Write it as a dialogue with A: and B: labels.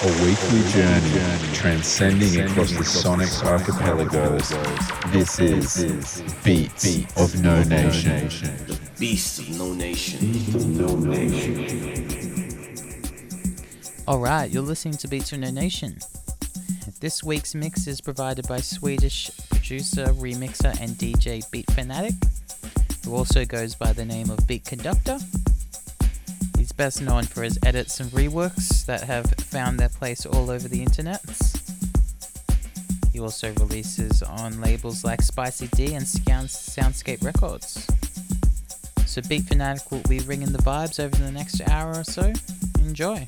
A: A weekly journey transcending across the sonic archipelagos. This is Beats of No Nation.
B: Beast of No Nation.
C: Alright, you're listening to Beats of No Nation. This week's mix is provided by Swedish producer, remixer, and DJ Beat Fanatic, who also goes by the name of Beat Conductor. Best known for his edits and reworks that have found their place all over the internet. He also releases on labels like Spicy D and Sound- Soundscape Records. So Beat Fanatic will be ringing the vibes over the next hour or so. Enjoy.